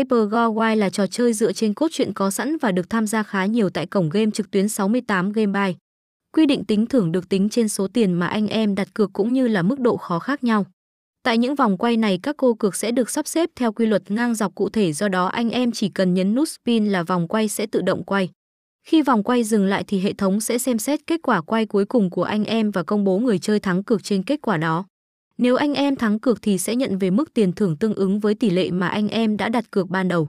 Paper Go Wild là trò chơi dựa trên cốt truyện có sẵn và được tham gia khá nhiều tại cổng game trực tuyến 68 Game Buy. Quy định tính thưởng được tính trên số tiền mà anh em đặt cược cũng như là mức độ khó khác nhau. Tại những vòng quay này, các cô cược sẽ được sắp xếp theo quy luật ngang dọc cụ thể, do đó anh em chỉ cần nhấn nút spin là vòng quay sẽ tự động quay. Khi vòng quay dừng lại thì hệ thống sẽ xem xét kết quả quay cuối cùng của anh em và công bố người chơi thắng cược trên kết quả đó. Nếu anh em thắng cược thì sẽ nhận về mức tiền thưởng tương ứng với tỷ lệ mà anh em đã đặt cược ban đầu.